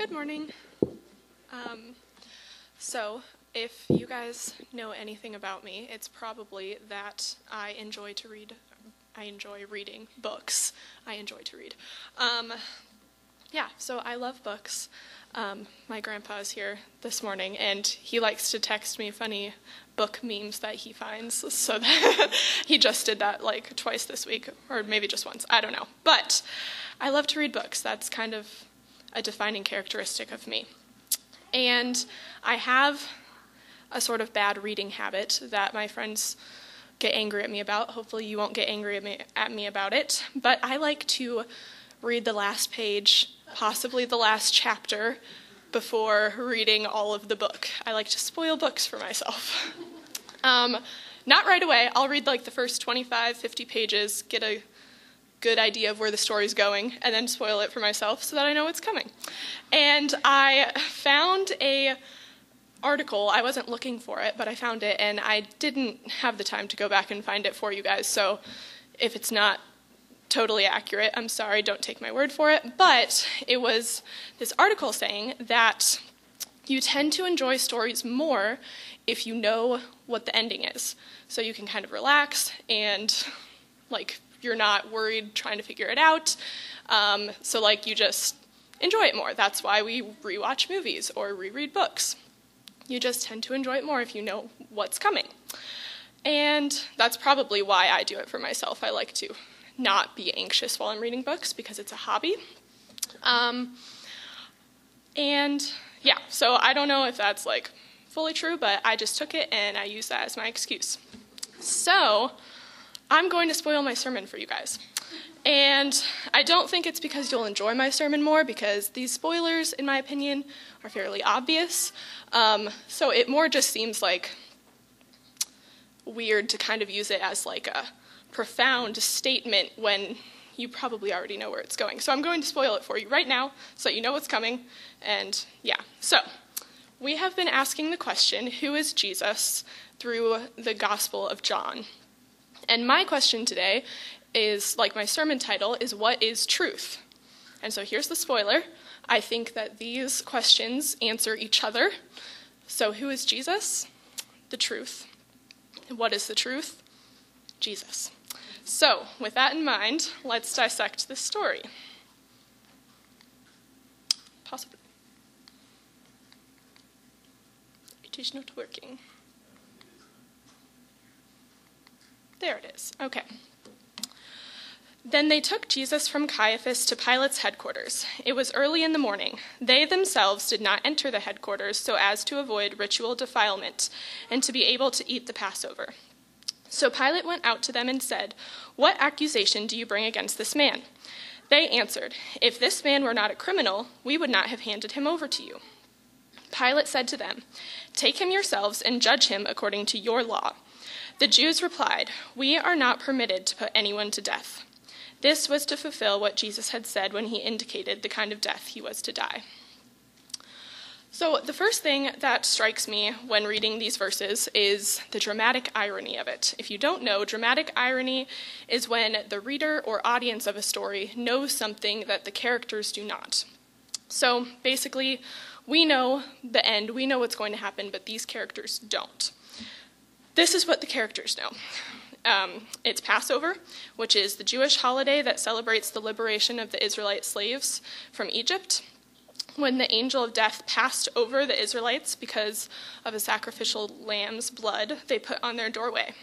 Good morning. Um, so, if you guys know anything about me, it's probably that I enjoy to read. I enjoy reading books. I enjoy to read. Um, yeah, so I love books. Um, my grandpa is here this morning, and he likes to text me funny book memes that he finds. So he just did that like twice this week, or maybe just once. I don't know. But I love to read books. That's kind of a defining characteristic of me. And I have a sort of bad reading habit that my friends get angry at me about. Hopefully, you won't get angry at me, at me about it. But I like to read the last page, possibly the last chapter, before reading all of the book. I like to spoil books for myself. um, not right away. I'll read like the first 25, 50 pages, get a good idea of where the story's going and then spoil it for myself so that I know what's coming. And I found a article. I wasn't looking for it, but I found it and I didn't have the time to go back and find it for you guys. So if it's not totally accurate, I'm sorry, don't take my word for it, but it was this article saying that you tend to enjoy stories more if you know what the ending is. So you can kind of relax and like you're not worried trying to figure it out. Um, so, like, you just enjoy it more. That's why we rewatch movies or reread books. You just tend to enjoy it more if you know what's coming. And that's probably why I do it for myself. I like to not be anxious while I'm reading books because it's a hobby. Um, and yeah, so I don't know if that's like fully true, but I just took it and I use that as my excuse. So, I'm going to spoil my sermon for you guys. And I don't think it's because you'll enjoy my sermon more, because these spoilers, in my opinion, are fairly obvious. Um, so it more just seems like weird to kind of use it as like a profound statement when you probably already know where it's going. So I'm going to spoil it for you right now so that you know what's coming. And yeah, so we have been asking the question who is Jesus through the Gospel of John. And my question today is like my sermon title is What is Truth? And so here's the spoiler. I think that these questions answer each other. So, who is Jesus? The truth. what is the truth? Jesus. So, with that in mind, let's dissect this story. Possibly. It is not working. There it is. Okay. Then they took Jesus from Caiaphas to Pilate's headquarters. It was early in the morning. They themselves did not enter the headquarters so as to avoid ritual defilement and to be able to eat the Passover. So Pilate went out to them and said, What accusation do you bring against this man? They answered, If this man were not a criminal, we would not have handed him over to you. Pilate said to them, Take him yourselves and judge him according to your law. The Jews replied, We are not permitted to put anyone to death. This was to fulfill what Jesus had said when he indicated the kind of death he was to die. So, the first thing that strikes me when reading these verses is the dramatic irony of it. If you don't know, dramatic irony is when the reader or audience of a story knows something that the characters do not. So, basically, we know the end, we know what's going to happen, but these characters don't. This is what the characters know. Um, it's Passover, which is the Jewish holiday that celebrates the liberation of the Israelite slaves from Egypt. When the angel of death passed over the Israelites because of a sacrificial lamb's blood they put on their doorway.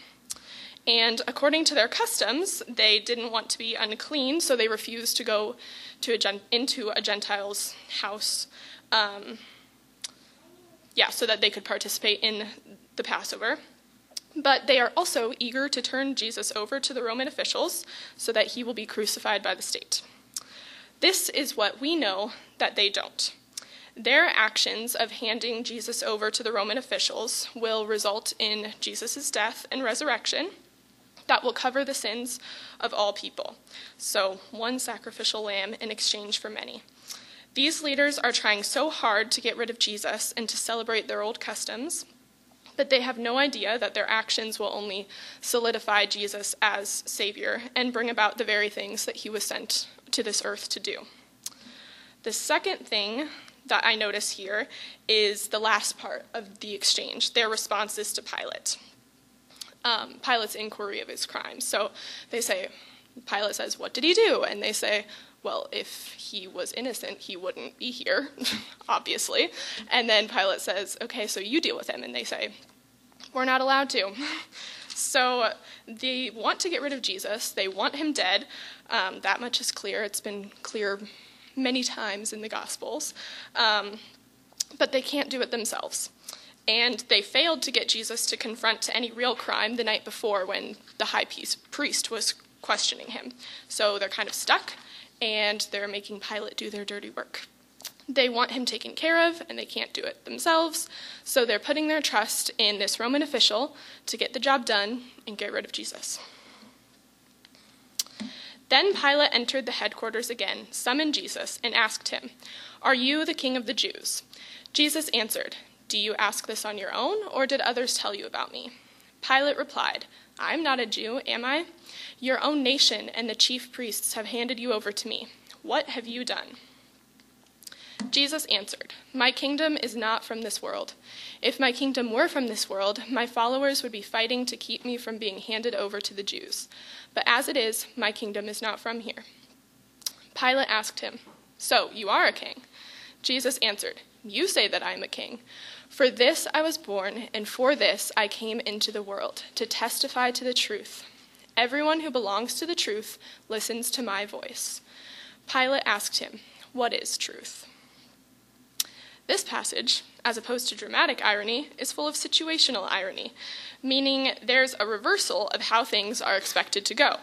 And according to their customs, they didn't want to be unclean, so they refused to go to a gen- into a Gentile's house. Um, yeah, so that they could participate in the Passover. But they are also eager to turn Jesus over to the Roman officials so that he will be crucified by the state. This is what we know that they don't. Their actions of handing Jesus over to the Roman officials will result in Jesus' death and resurrection that will cover the sins of all people. So, one sacrificial lamb in exchange for many. These leaders are trying so hard to get rid of Jesus and to celebrate their old customs but they have no idea that their actions will only solidify Jesus as Savior and bring about the very things that he was sent to this earth to do. The second thing that I notice here is the last part of the exchange, their responses to Pilate. Um, Pilate's inquiry of his crimes. So they say, Pilate says, What did he do? And they say, Well, if he was innocent, he wouldn't be here, obviously. And then Pilate says, Okay, so you deal with him. And they say, We're not allowed to. so they want to get rid of Jesus, they want him dead. Um, that much is clear. It's been clear many times in the Gospels. Um, but they can't do it themselves. And they failed to get Jesus to confront any real crime the night before when the high priest was questioning him. So they're kind of stuck, and they're making Pilate do their dirty work. They want him taken care of, and they can't do it themselves, so they're putting their trust in this Roman official to get the job done and get rid of Jesus. Then Pilate entered the headquarters again, summoned Jesus, and asked him, Are you the king of the Jews? Jesus answered, Do you ask this on your own, or did others tell you about me? Pilate replied, I'm not a Jew, am I? Your own nation and the chief priests have handed you over to me. What have you done? Jesus answered, My kingdom is not from this world. If my kingdom were from this world, my followers would be fighting to keep me from being handed over to the Jews. But as it is, my kingdom is not from here. Pilate asked him, So you are a king? Jesus answered, You say that I am a king. For this I was born, and for this I came into the world, to testify to the truth. Everyone who belongs to the truth listens to my voice. Pilate asked him, What is truth? This passage, as opposed to dramatic irony, is full of situational irony, meaning there's a reversal of how things are expected to go.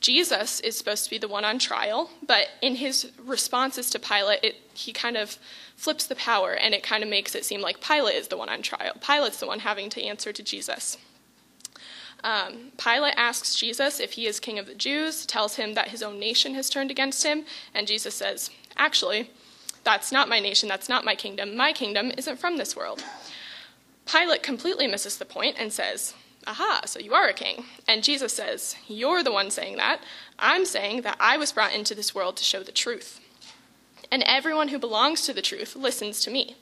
Jesus is supposed to be the one on trial, but in his responses to Pilate, it, he kind of flips the power and it kind of makes it seem like Pilate is the one on trial. Pilate's the one having to answer to Jesus. Um, Pilate asks Jesus if he is king of the Jews, tells him that his own nation has turned against him, and Jesus says, Actually, that's not my nation, that's not my kingdom. My kingdom isn't from this world. Pilate completely misses the point and says, Aha, so you are a king. And Jesus says, You're the one saying that. I'm saying that I was brought into this world to show the truth. And everyone who belongs to the truth listens to me.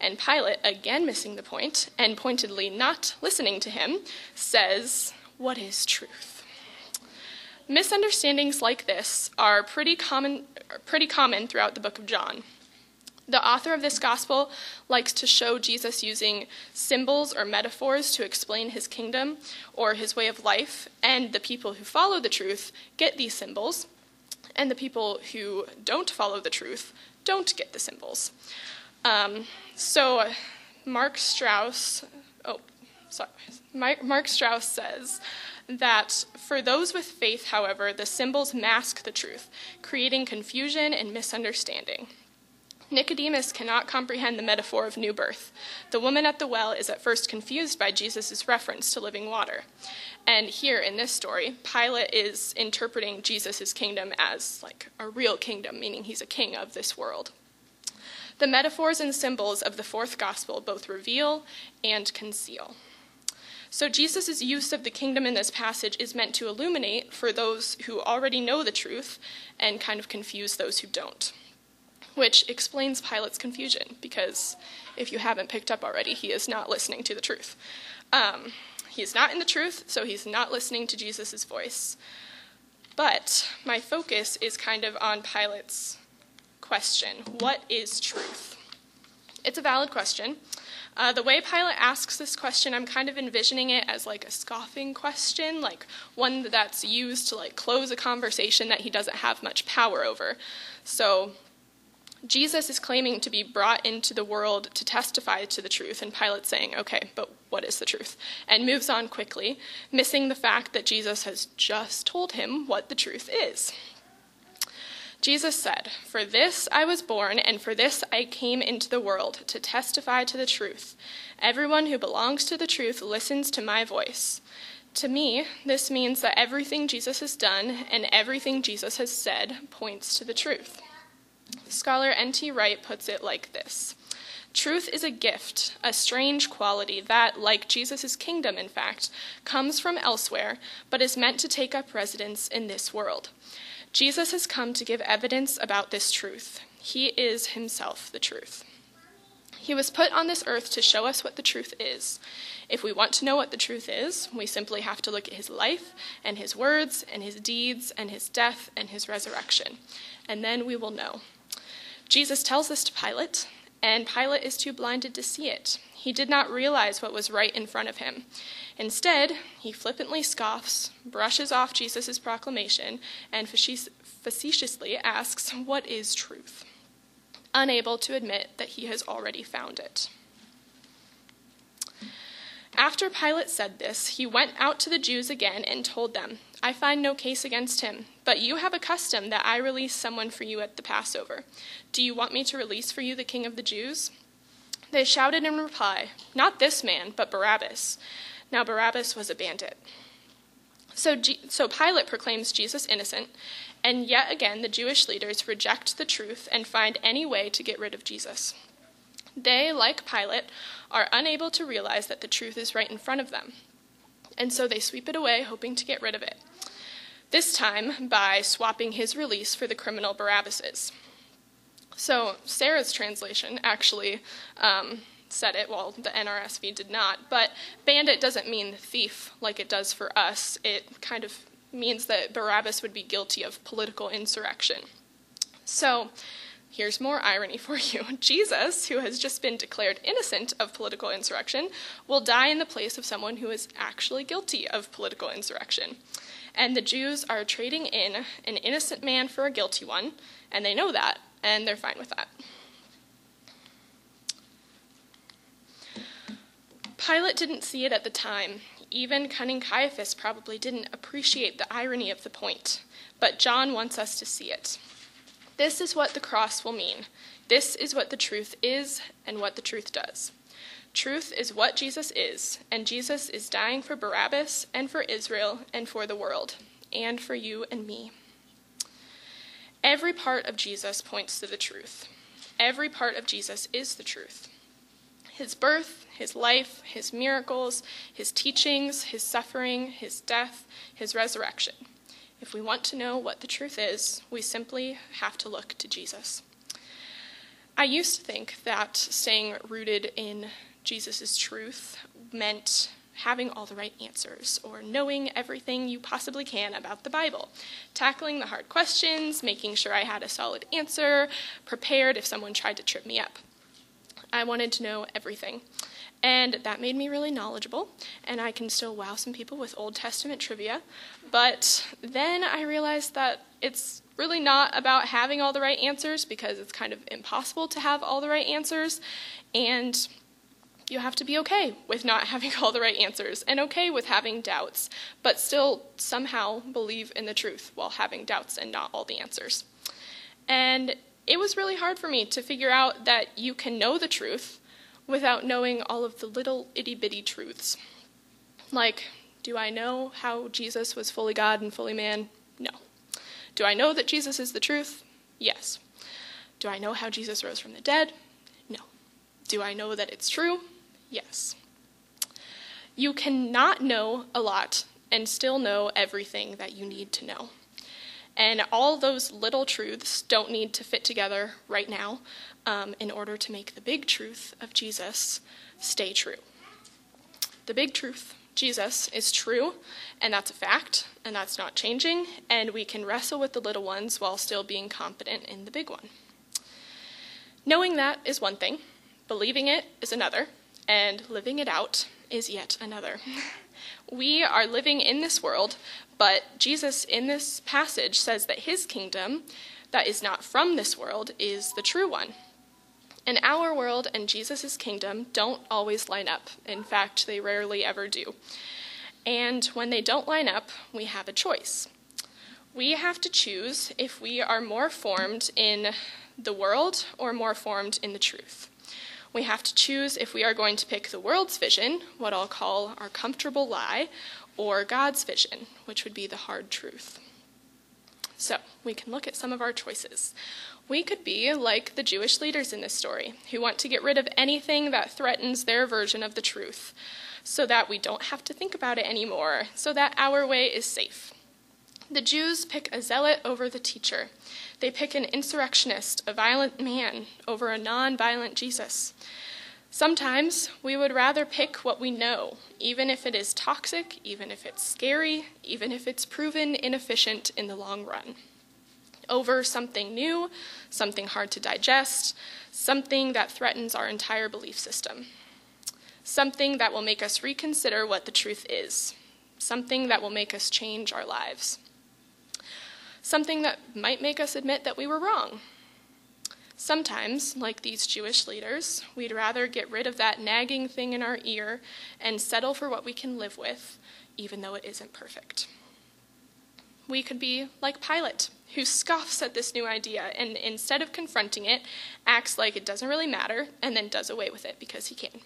And Pilate, again missing the point and pointedly not listening to him, says, What is truth? Misunderstandings like this are pretty common, pretty common throughout the book of John. The author of this gospel likes to show Jesus using symbols or metaphors to explain his kingdom or his way of life, and the people who follow the truth get these symbols, and the people who don't follow the truth don't get the symbols. Um, so, Mark Strauss, oh, sorry, Mark Strauss says that for those with faith, however, the symbols mask the truth, creating confusion and misunderstanding. Nicodemus cannot comprehend the metaphor of new birth. The woman at the well is at first confused by Jesus' reference to living water. And here in this story, Pilate is interpreting Jesus' kingdom as like a real kingdom, meaning he's a king of this world. The metaphors and symbols of the fourth gospel both reveal and conceal. So, Jesus' use of the kingdom in this passage is meant to illuminate for those who already know the truth and kind of confuse those who don't which explains Pilate's confusion, because if you haven't picked up already, he is not listening to the truth. Um, he is not in the truth, so he's not listening to Jesus' voice. But my focus is kind of on Pilate's question What is truth? It's a valid question. Uh, the way Pilate asks this question, I'm kind of envisioning it as like a scoffing question, like one that's used to like close a conversation that he doesn't have much power over. So Jesus is claiming to be brought into the world to testify to the truth, and Pilate saying, okay, but what is the truth? And moves on quickly, missing the fact that Jesus has just told him what the truth is. Jesus said, For this I was born, and for this I came into the world, to testify to the truth. Everyone who belongs to the truth listens to my voice. To me, this means that everything Jesus has done and everything Jesus has said points to the truth. Scholar N.T. Wright puts it like this Truth is a gift, a strange quality that, like Jesus' kingdom, in fact, comes from elsewhere, but is meant to take up residence in this world. Jesus has come to give evidence about this truth. He is himself the truth. He was put on this earth to show us what the truth is. If we want to know what the truth is, we simply have to look at his life and his words and his deeds and his death and his resurrection. And then we will know. Jesus tells this to Pilate, and Pilate is too blinded to see it. He did not realize what was right in front of him. Instead, he flippantly scoffs, brushes off Jesus' proclamation, and facetiously asks, What is truth? unable to admit that he has already found it. After Pilate said this, he went out to the Jews again and told them, I find no case against him, but you have a custom that I release someone for you at the Passover. Do you want me to release for you the king of the Jews? They shouted in reply, Not this man, but Barabbas. Now Barabbas was a bandit. So, G- so Pilate proclaims Jesus innocent, and yet again the Jewish leaders reject the truth and find any way to get rid of Jesus. They, like Pilate, are unable to realize that the truth is right in front of them, and so they sweep it away, hoping to get rid of it. This time by swapping his release for the criminal Barabbas's. So Sarah's translation actually um, said it, while the NRSV did not. But bandit doesn't mean thief like it does for us. It kind of means that Barabbas would be guilty of political insurrection. So, here's more irony for you. Jesus, who has just been declared innocent of political insurrection, will die in the place of someone who is actually guilty of political insurrection. And the Jews are trading in an innocent man for a guilty one, and they know that, and they're fine with that. Pilate didn't see it at the time. Even cunning Caiaphas probably didn't appreciate the irony of the point, but John wants us to see it. This is what the cross will mean. This is what the truth is and what the truth does. Truth is what Jesus is, and Jesus is dying for Barabbas and for Israel and for the world, and for you and me. Every part of Jesus points to the truth. Every part of Jesus is the truth his birth, his life, his miracles, his teachings, his suffering, his death, his resurrection. If we want to know what the truth is, we simply have to look to Jesus. I used to think that staying rooted in Jesus' truth meant having all the right answers or knowing everything you possibly can about the Bible, tackling the hard questions, making sure I had a solid answer, prepared if someone tried to trip me up. I wanted to know everything. And that made me really knowledgeable, and I can still wow some people with Old Testament trivia. But then I realized that it's really not about having all the right answers because it's kind of impossible to have all the right answers. And you have to be okay with not having all the right answers and okay with having doubts, but still somehow believe in the truth while having doubts and not all the answers. And it was really hard for me to figure out that you can know the truth without knowing all of the little itty bitty truths. Like, do I know how Jesus was fully God and fully man? No. Do I know that Jesus is the truth? Yes. Do I know how Jesus rose from the dead? No. Do I know that it's true? Yes. You cannot know a lot and still know everything that you need to know. And all those little truths don't need to fit together right now um, in order to make the big truth of Jesus stay true. The big truth, Jesus, is true, and that's a fact, and that's not changing, and we can wrestle with the little ones while still being confident in the big one. Knowing that is one thing, believing it is another, and living it out is yet another. we are living in this world, but Jesus in this passage says that his kingdom, that is not from this world, is the true one. And our world and Jesus' kingdom don't always line up. In fact, they rarely ever do. And when they don't line up, we have a choice. We have to choose if we are more formed in the world or more formed in the truth. We have to choose if we are going to pick the world's vision, what I'll call our comfortable lie, or God's vision, which would be the hard truth. So, we can look at some of our choices. We could be like the Jewish leaders in this story, who want to get rid of anything that threatens their version of the truth, so that we don't have to think about it anymore, so that our way is safe. The Jews pick a zealot over the teacher. They pick an insurrectionist, a violent man, over a non violent Jesus. Sometimes we would rather pick what we know, even if it is toxic, even if it's scary, even if it's proven inefficient in the long run, over something new, something hard to digest, something that threatens our entire belief system, something that will make us reconsider what the truth is, something that will make us change our lives, something that might make us admit that we were wrong Sometimes, like these Jewish leaders, we'd rather get rid of that nagging thing in our ear and settle for what we can live with, even though it isn't perfect. We could be like Pilate, who scoffs at this new idea and instead of confronting it, acts like it doesn't really matter and then does away with it because he can.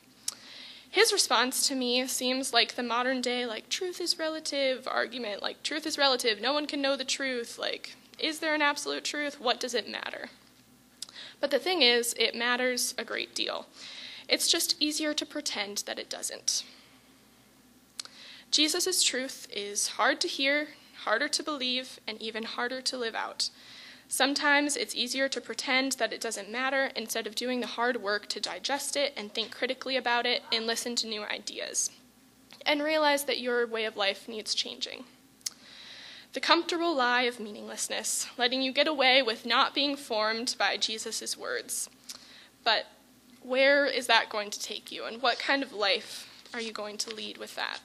His response to me seems like the modern day, like, truth is relative argument, like, truth is relative, no one can know the truth, like, is there an absolute truth? What does it matter? But the thing is, it matters a great deal. It's just easier to pretend that it doesn't. Jesus' truth is hard to hear, harder to believe, and even harder to live out. Sometimes it's easier to pretend that it doesn't matter instead of doing the hard work to digest it and think critically about it and listen to new ideas. And realize that your way of life needs changing. The comfortable lie of meaninglessness, letting you get away with not being formed by Jesus' words. But where is that going to take you, and what kind of life are you going to lead with that?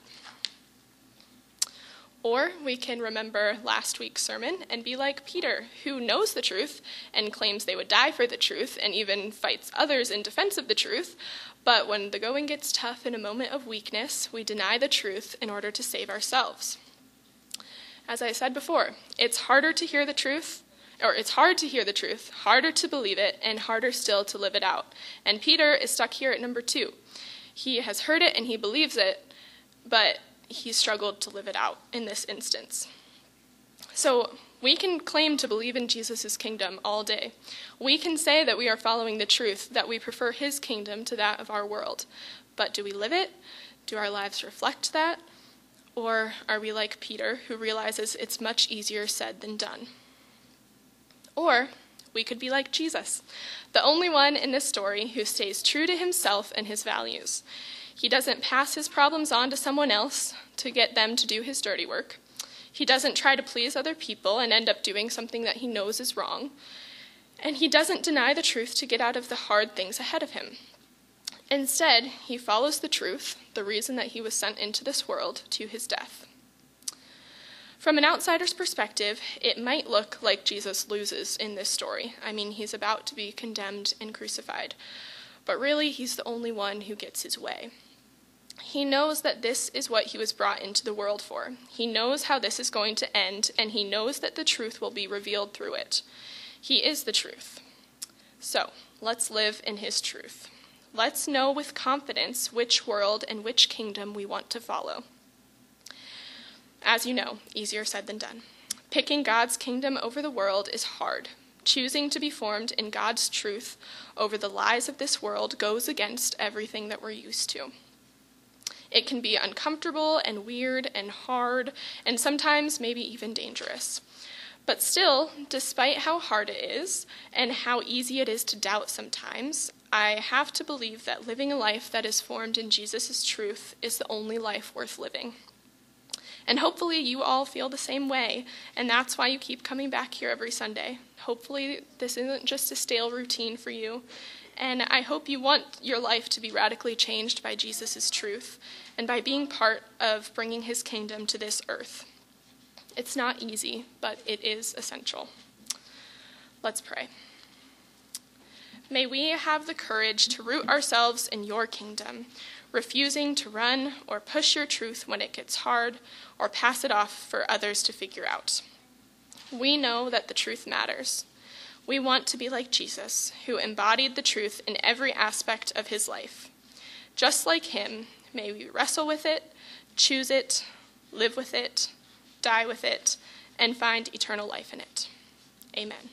Or we can remember last week's sermon and be like Peter, who knows the truth and claims they would die for the truth and even fights others in defense of the truth. But when the going gets tough in a moment of weakness, we deny the truth in order to save ourselves. As I said before, it's harder to hear the truth, or it's hard to hear the truth, harder to believe it, and harder still to live it out. And Peter is stuck here at number two. He has heard it and he believes it, but he struggled to live it out in this instance. So we can claim to believe in Jesus' kingdom all day. We can say that we are following the truth, that we prefer his kingdom to that of our world. But do we live it? Do our lives reflect that? Or are we like Peter, who realizes it's much easier said than done? Or we could be like Jesus, the only one in this story who stays true to himself and his values. He doesn't pass his problems on to someone else to get them to do his dirty work. He doesn't try to please other people and end up doing something that he knows is wrong. And he doesn't deny the truth to get out of the hard things ahead of him. Instead, he follows the truth, the reason that he was sent into this world, to his death. From an outsider's perspective, it might look like Jesus loses in this story. I mean, he's about to be condemned and crucified. But really, he's the only one who gets his way. He knows that this is what he was brought into the world for. He knows how this is going to end, and he knows that the truth will be revealed through it. He is the truth. So, let's live in his truth. Let's know with confidence which world and which kingdom we want to follow. As you know, easier said than done. Picking God's kingdom over the world is hard. Choosing to be formed in God's truth over the lies of this world goes against everything that we're used to. It can be uncomfortable and weird and hard, and sometimes maybe even dangerous. But still, despite how hard it is and how easy it is to doubt sometimes, I have to believe that living a life that is formed in Jesus' truth is the only life worth living. And hopefully, you all feel the same way, and that's why you keep coming back here every Sunday. Hopefully, this isn't just a stale routine for you, and I hope you want your life to be radically changed by Jesus' truth and by being part of bringing his kingdom to this earth. It's not easy, but it is essential. Let's pray. May we have the courage to root ourselves in your kingdom, refusing to run or push your truth when it gets hard or pass it off for others to figure out. We know that the truth matters. We want to be like Jesus, who embodied the truth in every aspect of his life. Just like him, may we wrestle with it, choose it, live with it, die with it, and find eternal life in it. Amen.